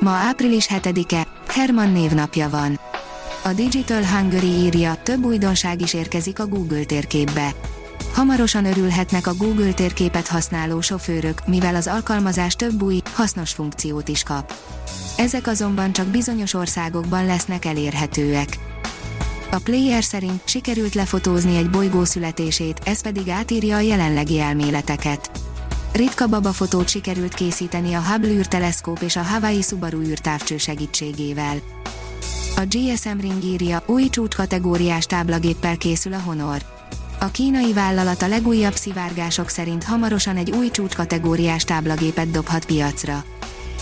Ma április 7-e, Herman névnapja van. A Digital Hungary írja, több újdonság is érkezik a Google térképbe. Hamarosan örülhetnek a Google térképet használó sofőrök, mivel az alkalmazás több új, hasznos funkciót is kap. Ezek azonban csak bizonyos országokban lesznek elérhetőek. A player szerint sikerült lefotózni egy bolygó születését, ez pedig átírja a jelenlegi elméleteket. Ritka babafotót sikerült készíteni a Hubble űrteleszkóp és a Hawaii Subaru űrtávcső segítségével. A GSM Ring írja, új csúcskategóriás táblagéppel készül a Honor. A kínai vállalat a legújabb szivárgások szerint hamarosan egy új csúcskategóriás táblagépet dobhat piacra.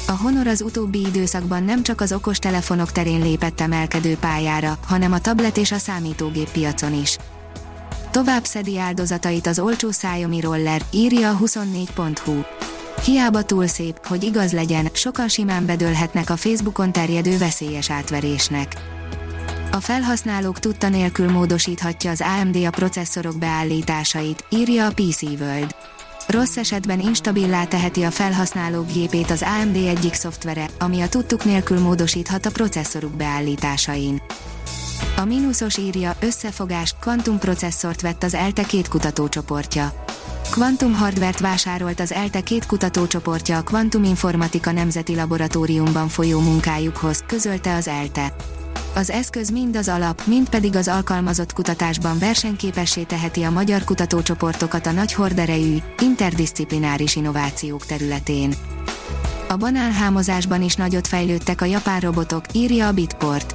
A Honor az utóbbi időszakban nem csak az okostelefonok terén lépett emelkedő pályára, hanem a tablet és a számítógép piacon is. Tovább szedi áldozatait az olcsó szájomi roller, írja a 24.hu. Hiába túl szép, hogy igaz legyen, sokan simán bedőlhetnek a Facebookon terjedő veszélyes átverésnek. A felhasználók tudta nélkül módosíthatja az AMD a processzorok beállításait, írja a PC World. Rossz esetben instabilá teheti a felhasználók gépét az AMD egyik szoftvere, ami a tudtuk nélkül módosíthat a processzoruk beállításain. A mínuszos írja, összefogás, kvantumprocesszort vett az ELTE két kutatócsoportja. Quantum hardvert vásárolt az ELTE két kutatócsoportja a Quantum Informatika Nemzeti Laboratóriumban folyó munkájukhoz, közölte az ELTE. Az eszköz mind az alap, mind pedig az alkalmazott kutatásban versenyképessé teheti a magyar kutatócsoportokat a nagy horderejű, interdisziplináris innovációk területén. A banánhámozásban is nagyot fejlődtek a japán robotok, írja a Bitport.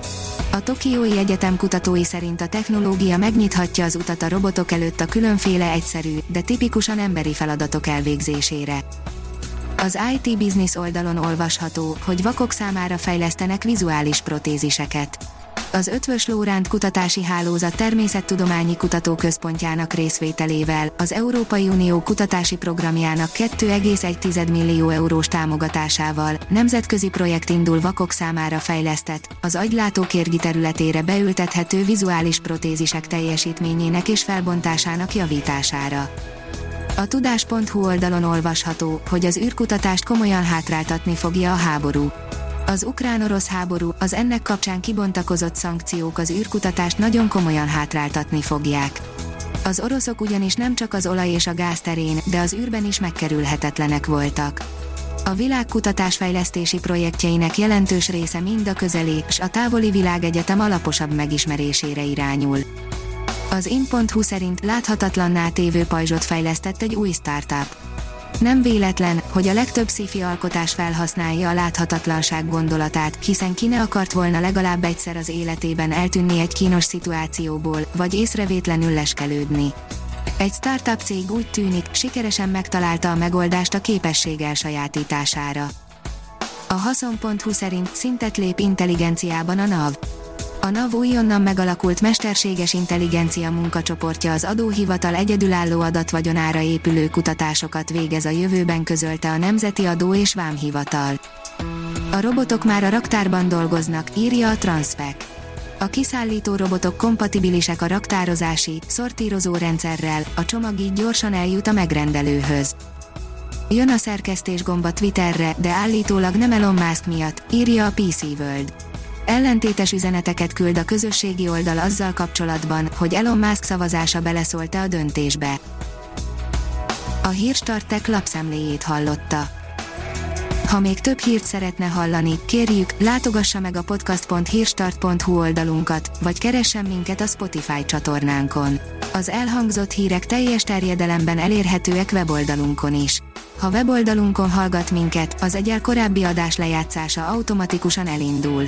A Tokiói Egyetem kutatói szerint a technológia megnyithatja az utat a robotok előtt a különféle egyszerű, de tipikusan emberi feladatok elvégzésére. Az IT Business oldalon olvasható, hogy vakok számára fejlesztenek vizuális protéziseket. Az Ötvös Lóránt Kutatási Hálózat Természettudományi Kutatóközpontjának részvételével az Európai Unió kutatási programjának 2,1 millió eurós támogatásával nemzetközi projekt indul vakok számára fejlesztett, az agylátókérgi területére beültethető vizuális protézisek teljesítményének és felbontásának javítására. A tudás.hu oldalon olvasható, hogy az űrkutatást komolyan hátráltatni fogja a háború. Az ukrán-orosz háború, az ennek kapcsán kibontakozott szankciók az űrkutatást nagyon komolyan hátráltatni fogják. Az oroszok ugyanis nem csak az olaj és a gáz terén, de az űrben is megkerülhetetlenek voltak. A világkutatás fejlesztési projektjeinek jelentős része mind a közeli, s a távoli világegyetem alaposabb megismerésére irányul. Az in.hu szerint láthatatlanná tévő pajzsot fejlesztett egy új startup. Nem véletlen, hogy a legtöbb sci alkotás felhasználja a láthatatlanság gondolatát, hiszen ki ne akart volna legalább egyszer az életében eltűnni egy kínos szituációból, vagy észrevétlenül leskelődni. Egy startup cég úgy tűnik, sikeresen megtalálta a megoldást a képesség elsajátítására. A haszon.hu szerint szintet lép intelligenciában a NAV. A NAV újonnan megalakult mesterséges intelligencia munkacsoportja az adóhivatal egyedülálló adatvagyonára épülő kutatásokat végez a jövőben közölte a Nemzeti Adó és Vámhivatal. A robotok már a raktárban dolgoznak, írja a Transpec. A kiszállító robotok kompatibilisek a raktározási, szortírozó rendszerrel, a csomag így gyorsan eljut a megrendelőhöz. Jön a szerkesztés gomba Twitterre, de állítólag nem Elon Musk miatt, írja a PC World ellentétes üzeneteket küld a közösségi oldal azzal kapcsolatban, hogy Elon Musk szavazása beleszólt a döntésbe. A Hírstartek lapszemléjét hallotta. Ha még több hírt szeretne hallani, kérjük, látogassa meg a podcast.hírstart.hu oldalunkat, vagy keressen minket a Spotify csatornánkon. Az elhangzott hírek teljes terjedelemben elérhetőek weboldalunkon is. Ha weboldalunkon hallgat minket, az egyel korábbi adás lejátszása automatikusan elindul.